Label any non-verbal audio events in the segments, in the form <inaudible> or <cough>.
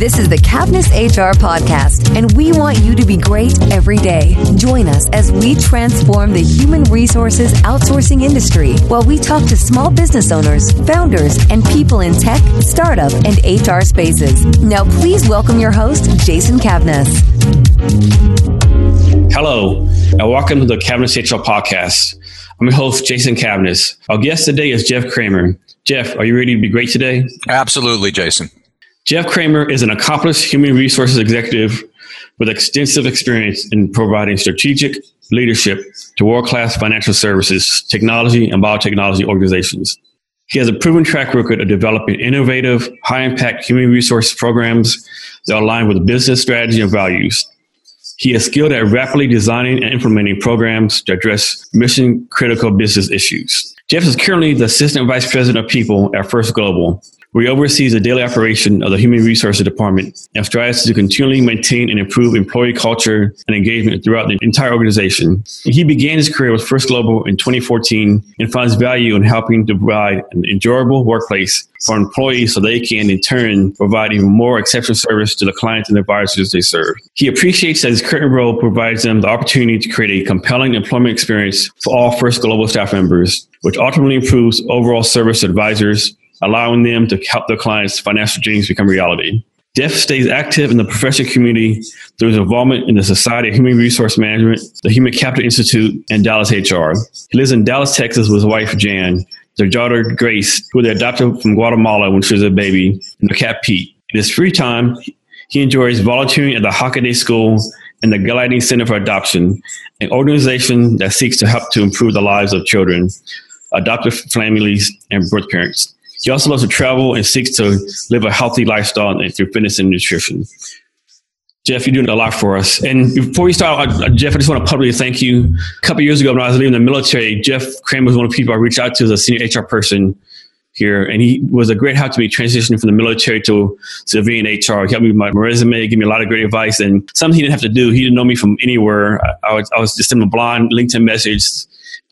This is the Cavness HR podcast, and we want you to be great every day. Join us as we transform the human resources outsourcing industry while we talk to small business owners, founders, and people in tech, startup, and HR spaces. Now, please welcome your host, Jason Cavness. Hello, and welcome to the Cavness HR podcast. I'm your host, Jason Cavness. Our guest today is Jeff Kramer. Jeff, are you ready to be great today? Absolutely, Jason. Jeff Kramer is an accomplished human resources executive with extensive experience in providing strategic leadership to world class financial services, technology, and biotechnology organizations. He has a proven track record of developing innovative, high impact human resource programs that align with business strategy and values. He is skilled at rapidly designing and implementing programs to address mission critical business issues. Jeff is currently the Assistant Vice President of People at First Global, where he oversees the daily operation of the Human Resources Department and strives to continually maintain and improve employee culture and engagement throughout the entire organization. He began his career with First Global in 2014 and finds value in helping to provide an enjoyable workplace for employees so they can, in turn, provide even more exceptional service to the clients and advisors they serve. He appreciates that his current role provides them the opportunity to create a compelling employment experience for all First Global staff members which ultimately improves overall service advisors, allowing them to help their clients' financial dreams become reality. Jeff stays active in the professional community through his involvement in the Society of Human Resource Management, the Human Capital Institute, and Dallas HR. He lives in Dallas, Texas with his wife, Jan, their daughter, Grace, who they adopted from Guatemala when she was a baby, and their cat, Pete. In his free time, he enjoys volunteering at the Hockaday School and the Gladney Center for Adoption, an organization that seeks to help to improve the lives of children adoptive families, and birth parents. He also loves to travel and seeks to live a healthy lifestyle through fitness and nutrition. Jeff, you're doing a lot for us. And before we start, uh, Jeff, I just want to publicly thank you. A couple years ago, when I was leaving the military, Jeff Kramer was one of the people I reached out to as a senior HR person here, and he was a great help to me transitioning from the military to civilian HR. He helped me with my resume, gave me a lot of great advice, and something he didn't have to do. He didn't know me from anywhere. I, I was, I was just in a blind LinkedIn message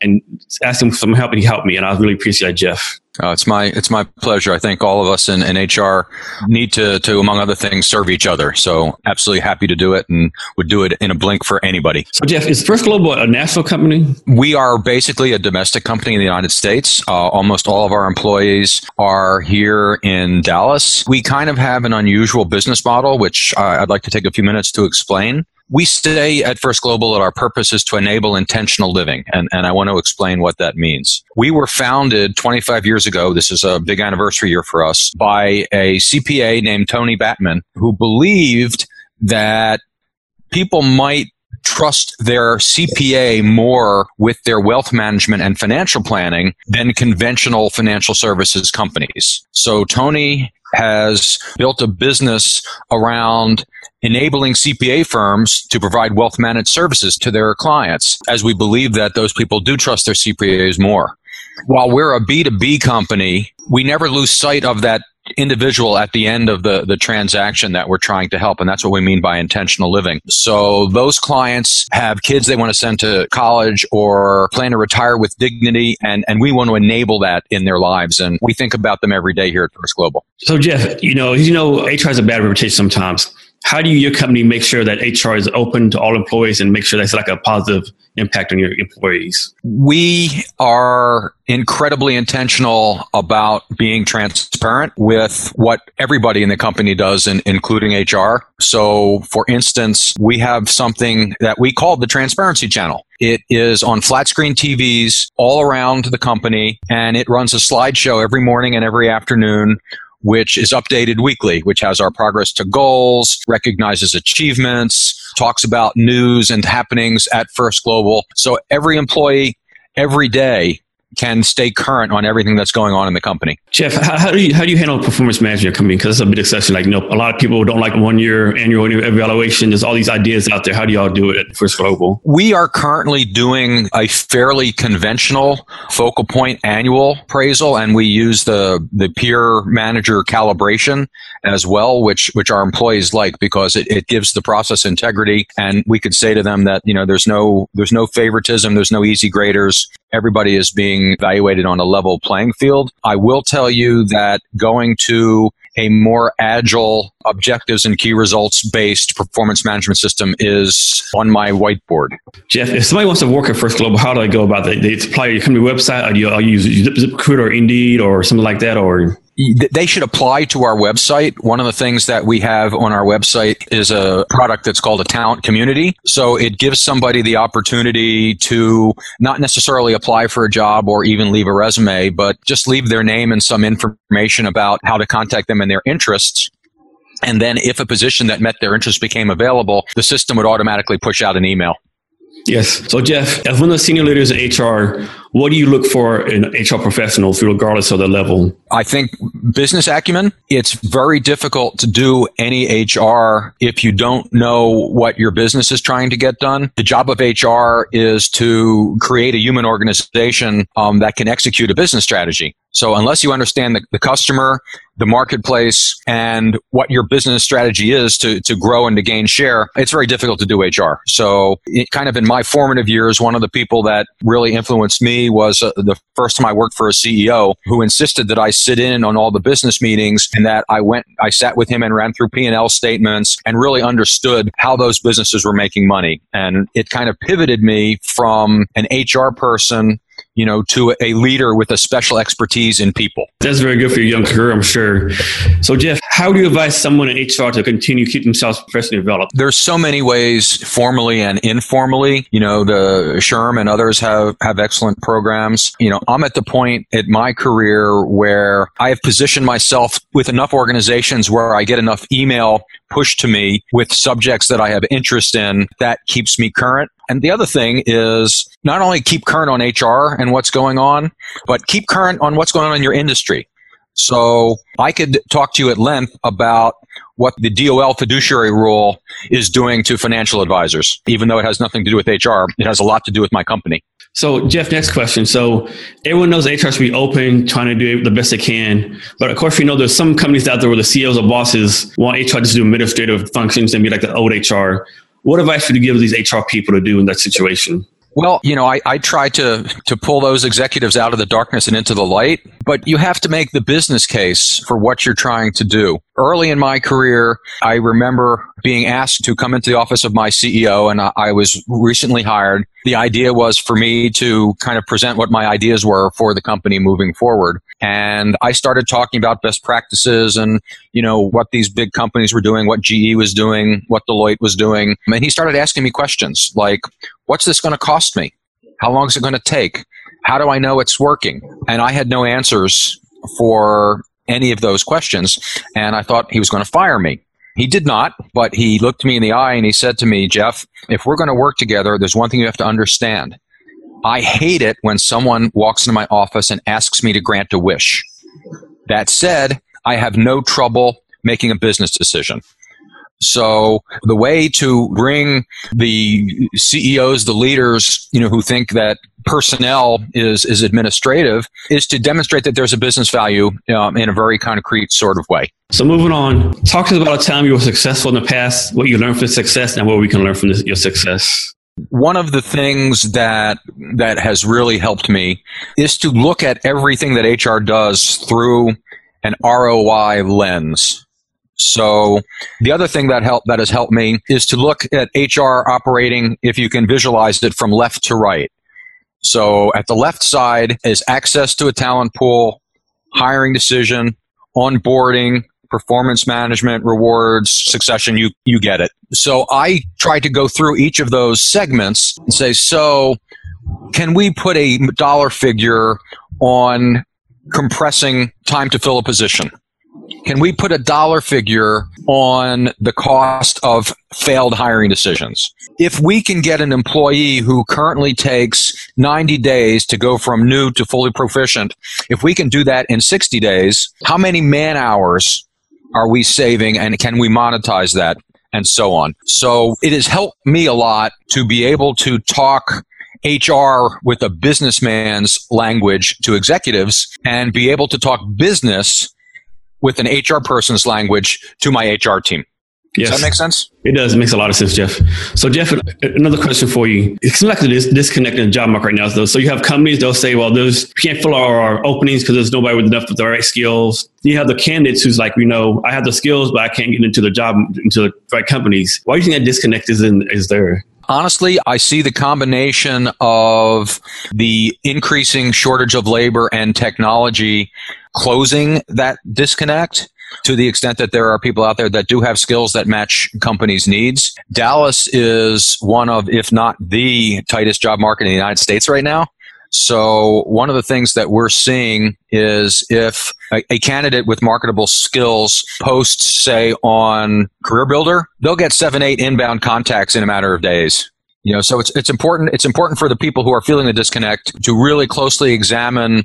and asked him for some help, and he helped me, and I really appreciate Jeff. Uh, it's my it's my pleasure. I think all of us in, in HR need to to among other things serve each other. So absolutely happy to do it, and would do it in a blink for anybody. So Jeff, is First Global a national company? We are basically a domestic company in the United States. Uh, almost all of our employees are here in Dallas. We kind of have an unusual business model, which uh, I'd like to take a few minutes to explain we say at First Global that our purpose is to enable intentional living, and, and I want to explain what that means. We were founded 25 years ago, this is a big anniversary year for us, by a CPA named Tony Batman, who believed that people might trust their CPA more with their wealth management and financial planning than conventional financial services companies. So Tony has built a business around enabling CPA firms to provide wealth managed services to their clients, as we believe that those people do trust their CPAs more. While we're a B2B company, we never lose sight of that individual at the end of the, the transaction that we're trying to help. And that's what we mean by intentional living. So those clients have kids they want to send to college or plan to retire with dignity. And, and we want to enable that in their lives. And we think about them every day here at First Global. So Jeff, you know, you know, HR has a bad reputation sometimes how do you, your company make sure that HR is open to all employees and make sure that's like a positive impact on your employees? We are incredibly intentional about being transparent with what everybody in the company does, and including HR. So, for instance, we have something that we call the transparency channel. It is on flat screen TVs all around the company, and it runs a slideshow every morning and every afternoon which is updated weekly, which has our progress to goals, recognizes achievements, talks about news and happenings at First Global. So every employee every day can stay current on everything that's going on in the company. Jeff, how, how do you how do you handle performance management company? Because it's a big discussion. Like, you know, a lot of people don't like one year annual evaluation. There's all these ideas out there. How do y'all do it at First Global? We are currently doing a fairly conventional focal point annual appraisal, and we use the the peer manager calibration as well, which which our employees like because it, it gives the process integrity, and we could say to them that you know there's no there's no favoritism, there's no easy graders. Everybody is being being evaluated on a level playing field. I will tell you that going to a more agile objectives and key results based performance management system is on my whiteboard. Jeff, if somebody wants to work at First Global, how do I go about that? They apply your company website, or you, or you use ZipRecruiter or Indeed or something like that, or they should apply to our website. One of the things that we have on our website is a product that's called a talent community. So it gives somebody the opportunity to not necessarily apply for a job or even leave a resume, but just leave their name and some information about how to contact them and their interests. And then if a position that met their interest became available, the system would automatically push out an email. Yes. So, Jeff, as one of the senior leaders in HR, what do you look for in HR professionals, regardless of the level? I think business acumen. It's very difficult to do any HR if you don't know what your business is trying to get done. The job of HR is to create a human organization um, that can execute a business strategy. So unless you understand the, the customer, the marketplace, and what your business strategy is to, to grow and to gain share, it's very difficult to do HR. So it, kind of in my formative years, one of the people that really influenced me was uh, the first time I worked for a CEO who insisted that I sit in on all the business meetings and that I went, I sat with him and ran through P&L statements and really understood how those businesses were making money. And it kind of pivoted me from an HR person you know, to a leader with a special expertise in people. That's very good for your young career, I'm sure. So, Jeff, how do you advise someone in HR to continue to keep themselves professionally developed? There's so many ways, formally and informally. You know, the SHRM and others have have excellent programs. You know, I'm at the point at my career where I have positioned myself with enough organizations where I get enough email pushed to me with subjects that I have interest in that keeps me current. And the other thing is not only keep current on HR and what's going on, but keep current on what's going on in your industry. So I could talk to you at length about what the DOL fiduciary rule is doing to financial advisors. Even though it has nothing to do with HR, it has a lot to do with my company. So, Jeff, next question. So, everyone knows HR should be open, trying to do the best they can. But of course, we know there's some companies out there where the CEOs or bosses want HR to do administrative functions and be like the old HR. What advice would you give these HR people to do in that situation? Well, you know, I, I try to to pull those executives out of the darkness and into the light, but you have to make the business case for what you're trying to do. Early in my career, I remember being asked to come into the office of my CEO, and I, I was recently hired. The idea was for me to kind of present what my ideas were for the company moving forward. And I started talking about best practices and, you know, what these big companies were doing, what GE was doing, what Deloitte was doing. And he started asking me questions like, what's this going to cost me? How long is it going to take? How do I know it's working? And I had no answers for any of those questions. And I thought he was going to fire me. He did not, but he looked me in the eye and he said to me, Jeff, if we're going to work together, there's one thing you have to understand. I hate it when someone walks into my office and asks me to grant a wish. That said, I have no trouble making a business decision. So the way to bring the CEOs, the leaders, you know, who think that personnel is is administrative, is to demonstrate that there's a business value um, in a very concrete sort of way. So moving on, talk to us about a time you were successful in the past, what you learned from success, and what we can learn from this, your success. One of the things that that has really helped me is to look at everything that HR does through an ROI lens. So the other thing that help that has helped me is to look at HR operating if you can visualize it from left to right. So at the left side is access to a talent pool, hiring decision, onboarding, performance management, rewards, succession, you you get it. So I try to go through each of those segments and say, so can we put a dollar figure on compressing time to fill a position? Can we put a dollar figure on the cost of failed hiring decisions? If we can get an employee who currently takes 90 days to go from new to fully proficient, if we can do that in 60 days, how many man hours are we saving and can we monetize that? And so on. So it has helped me a lot to be able to talk HR with a businessman's language to executives and be able to talk business with an HR person's language to my HR team. Yes. Does that make sense? It does. It makes a lot of sense, Jeff. So, Jeff, another question for you. It seems like this disconnect in the job market right now, though. So, you have companies, they'll say, well, there's, we can't fill our openings because there's nobody with enough of the right skills. You have the candidates who's like, you know, I have the skills, but I can't get into the job, into the right companies. Why do you think that disconnect is, in, is there? Honestly, I see the combination of the increasing shortage of labor and technology closing that disconnect to the extent that there are people out there that do have skills that match companies' needs. Dallas is one of, if not the tightest job market in the United States right now. So one of the things that we're seeing is if a, a, candidate with marketable skills posts, say, on Career Builder, they'll get seven, eight inbound contacts in a matter of days. You know, so it's it's important. It's important for the people who are feeling the disconnect to really closely examine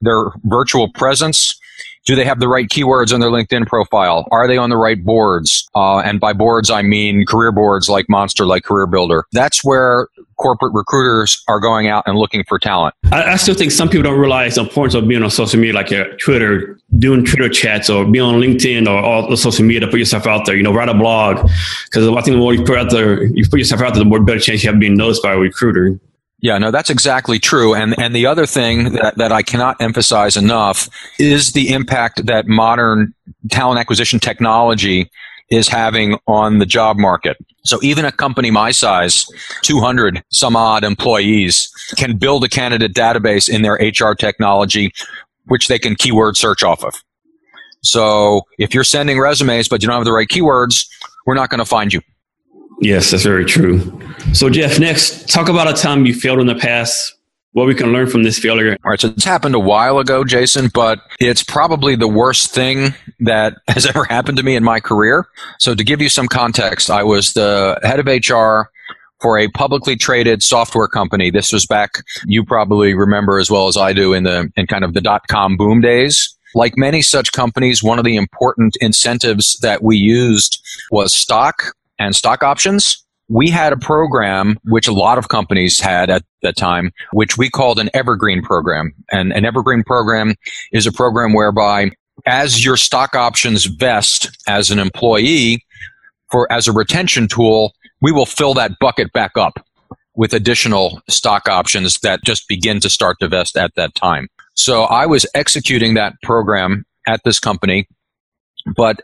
their virtual presence do they have the right keywords on their LinkedIn profile? Are they on the right boards? Uh, and by boards, I mean career boards like Monster, like Career Builder. That's where corporate recruiters are going out and looking for talent. I, I still think some people don't realize the importance of being on social media, like Twitter, doing Twitter chats, or being on LinkedIn or all the social media to put yourself out there. You know, write a blog because I think the more you put out there, you put yourself out there, the more better chance you have being noticed by a recruiter. Yeah, no, that's exactly true. And and the other thing that, that I cannot emphasize enough is the impact that modern talent acquisition technology is having on the job market. So even a company my size, 200 some odd employees, can build a candidate database in their HR technology, which they can keyword search off of. So if you're sending resumes, but you don't have the right keywords, we're not going to find you. Yes, that's very true. So, Jeff, next, talk about a time you failed in the past. What we can learn from this failure. All right, so it's happened a while ago, Jason, but it's probably the worst thing that <laughs> has ever happened to me in my career. So, to give you some context, I was the head of HR for a publicly traded software company. This was back, you probably remember as well as I do in the in kind of the dot com boom days. Like many such companies, one of the important incentives that we used was stock and stock options. We had a program, which a lot of companies had at that time, which we called an evergreen program. And an evergreen program is a program whereby as your stock options vest as an employee for as a retention tool, we will fill that bucket back up with additional stock options that just begin to start to vest at that time. So I was executing that program at this company, but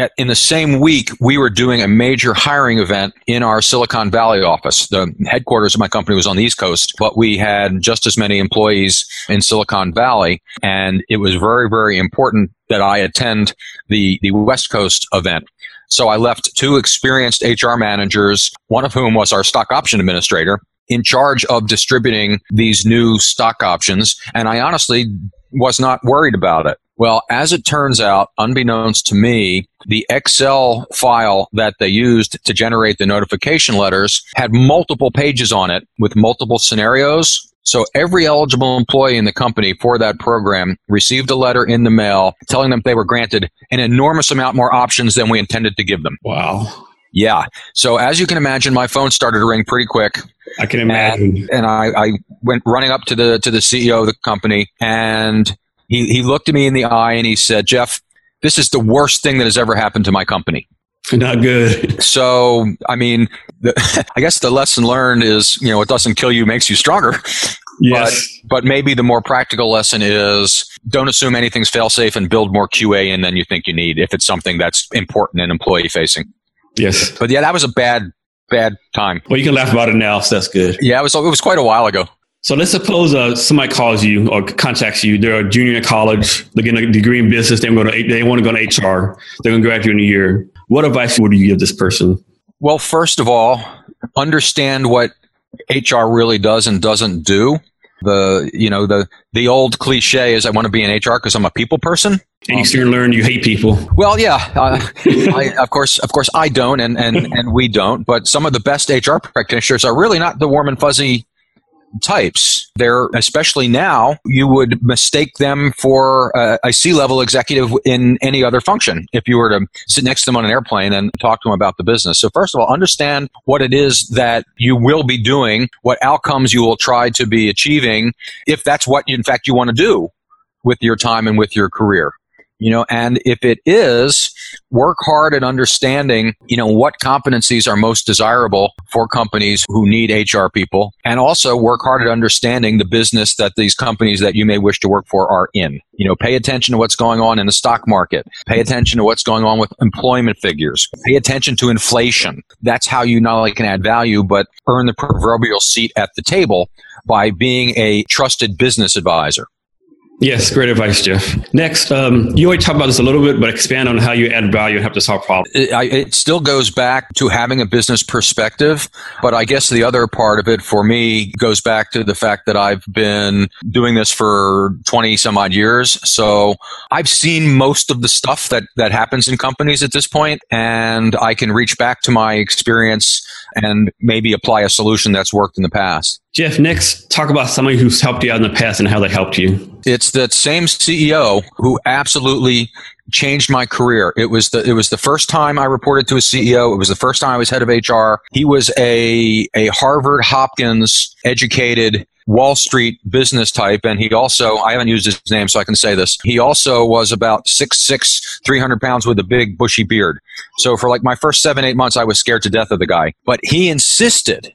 at, in the same week, we were doing a major hiring event in our Silicon Valley office. The headquarters of my company was on the East Coast, but we had just as many employees in Silicon Valley. And it was very, very important that I attend the, the West Coast event. So I left two experienced HR managers, one of whom was our stock option administrator, in charge of distributing these new stock options. And I honestly was not worried about it. Well, as it turns out, unbeknownst to me, the Excel file that they used to generate the notification letters had multiple pages on it with multiple scenarios. So every eligible employee in the company for that program received a letter in the mail telling them they were granted an enormous amount more options than we intended to give them. Wow. Yeah. So as you can imagine, my phone started to ring pretty quick. I can imagine. And, and I, I went running up to the to the CEO of the company and he, he looked at me in the eye and he said, Jeff, this is the worst thing that has ever happened to my company. Not good. So, I mean, the, <laughs> I guess the lesson learned is, you know, it doesn't kill you, makes you stronger. Yes. But, but maybe the more practical lesson is don't assume anything's fail safe and build more QA in than you think you need if it's something that's important and employee facing. Yes. But yeah, that was a bad, bad time. Well, you can laugh about it now, so that's good. Yeah, it was, it was quite a while ago. So let's suppose uh, somebody calls you or contacts you. They're a junior in college. They're getting a degree in business. They want to they want to go to HR. They're going to graduate in a year. What advice would you give this person? Well, first of all, understand what HR really does and doesn't do. The you know the the old cliche is I want to be in HR because I'm a people person. And you soon learn you hate people. Well, yeah, <laughs> uh, I, of course, of course, I don't, and and and we don't. But some of the best HR practitioners are really not the warm and fuzzy types. They're, especially now, you would mistake them for a, a C level executive in any other function if you were to sit next to them on an airplane and talk to them about the business. So, first of all, understand what it is that you will be doing, what outcomes you will try to be achieving, if that's what, in fact, you want to do with your time and with your career. You know, and if it is, work hard at understanding, you know, what competencies are most desirable for companies who need HR people and also work hard at understanding the business that these companies that you may wish to work for are in. You know, pay attention to what's going on in the stock market. Pay attention to what's going on with employment figures. Pay attention to inflation. That's how you not only can add value, but earn the proverbial seat at the table by being a trusted business advisor. Yes, great advice, Jeff. Next, um, you already talked about this a little bit, but expand on how you add value and help to solve problems. It, I, it, still goes back to having a business perspective, but I guess the other part of it for me goes back to the fact that I've been doing this for 20 some odd years. So I've seen most of the stuff that, that happens in companies at this point, and I can reach back to my experience and maybe apply a solution that's worked in the past. Jeff, next, talk about somebody who's helped you out in the past and how they helped you. It's that same CEO who absolutely changed my career. It was the it was the first time I reported to a CEO. It was the first time I was head of HR. He was a a Harvard Hopkins educated Wall Street business type. And he also, I haven't used his name, so I can say this. He also was about six six, three hundred pounds with a big bushy beard. So for like my first seven, eight months, I was scared to death of the guy. But he insisted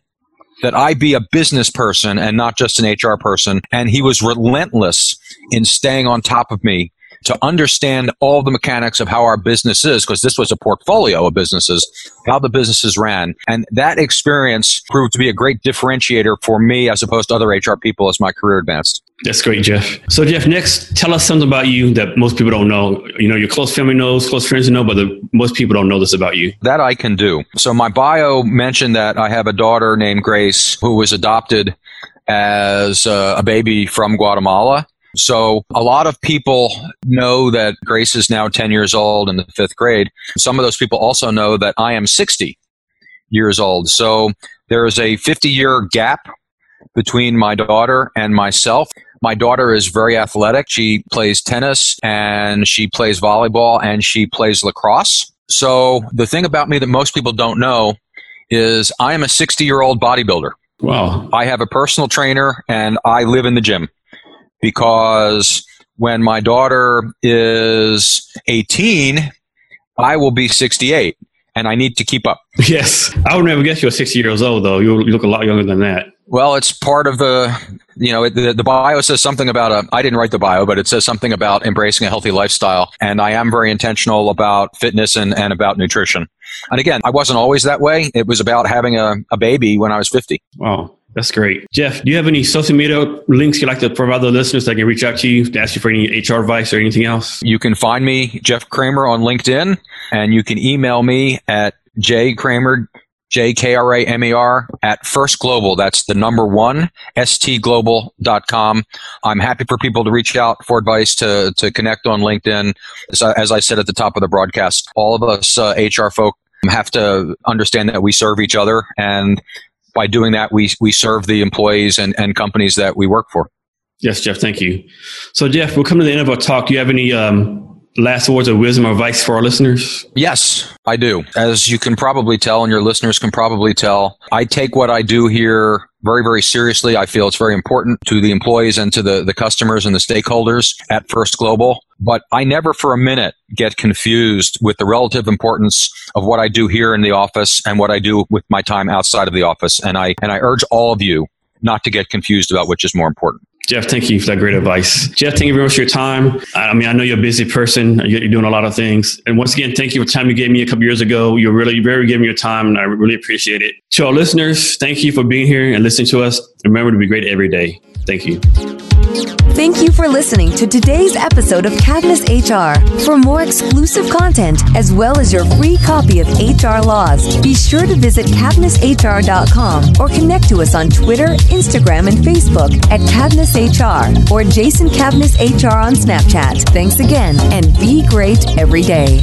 that I be a business person and not just an HR person. And he was relentless in staying on top of me to understand all the mechanics of how our business is, because this was a portfolio of businesses, how the businesses ran. And that experience proved to be a great differentiator for me as opposed to other HR people as my career advanced. That's great, Jeff. So, Jeff, next, tell us something about you that most people don't know. You know, your close family knows, close friends know, but the, most people don't know this about you. That I can do. So, my bio mentioned that I have a daughter named Grace who was adopted as a baby from Guatemala. So a lot of people know that Grace is now 10 years old in the fifth grade. Some of those people also know that I am 60 years old. So there is a 50 year gap between my daughter and myself. My daughter is very athletic. She plays tennis and she plays volleyball and she plays lacrosse. So the thing about me that most people don't know is I am a 60 year old bodybuilder. Wow. I have a personal trainer and I live in the gym because when my daughter is 18, I will be 68 and I need to keep up. <laughs> Yes. I would never guess you're 60 years old, though. You look a lot younger than that. Well, it's part of the, you know, the, the bio says something about a, I didn't write the bio, but it says something about embracing a healthy lifestyle. And I am very intentional about fitness and, and about nutrition. And again, I wasn't always that way. It was about having a, a baby when I was 50. Wow. That's great. Jeff, do you have any social media links you'd like to provide the listeners that can reach out to you to ask you for any HR advice or anything else? You can find me, Jeff Kramer, on LinkedIn, and you can email me at jkramer, J-K-R-A-M-E-R, at First Global. That's the number one, stglobal.com. I'm happy for people to reach out for advice, to, to connect on LinkedIn. As I, as I said at the top of the broadcast, all of us uh, HR folk have to understand that we serve each other and by doing that, we, we serve the employees and, and companies that we work for. Yes, Jeff, thank you. So, Jeff, we're coming to the end of our talk. Do you have any um, last words of wisdom or advice for our listeners? Yes, I do. As you can probably tell, and your listeners can probably tell, I take what I do here very, very seriously. I feel it's very important to the employees and to the, the customers and the stakeholders at First Global. But I never for a minute get confused with the relative importance of what I do here in the office and what I do with my time outside of the office. And I, and I urge all of you not to get confused about which is more important. Jeff, thank you for that great advice. Jeff, thank you very much for your time. I mean, I know you're a busy person. You're doing a lot of things. And once again, thank you for the time you gave me a couple years ago. You're really very giving your time, and I really appreciate it. To our listeners, thank you for being here and listening to us. Remember to be great every day. Thank you. Thank you for listening to today's episode of Cavness HR. For more exclusive content, as well as your free copy of HR Laws, be sure to visit CavnessHR.com or connect to us on Twitter, Instagram, and Facebook at Cavness HR or Jason Cavness HR on Snapchat. Thanks again, and be great every day.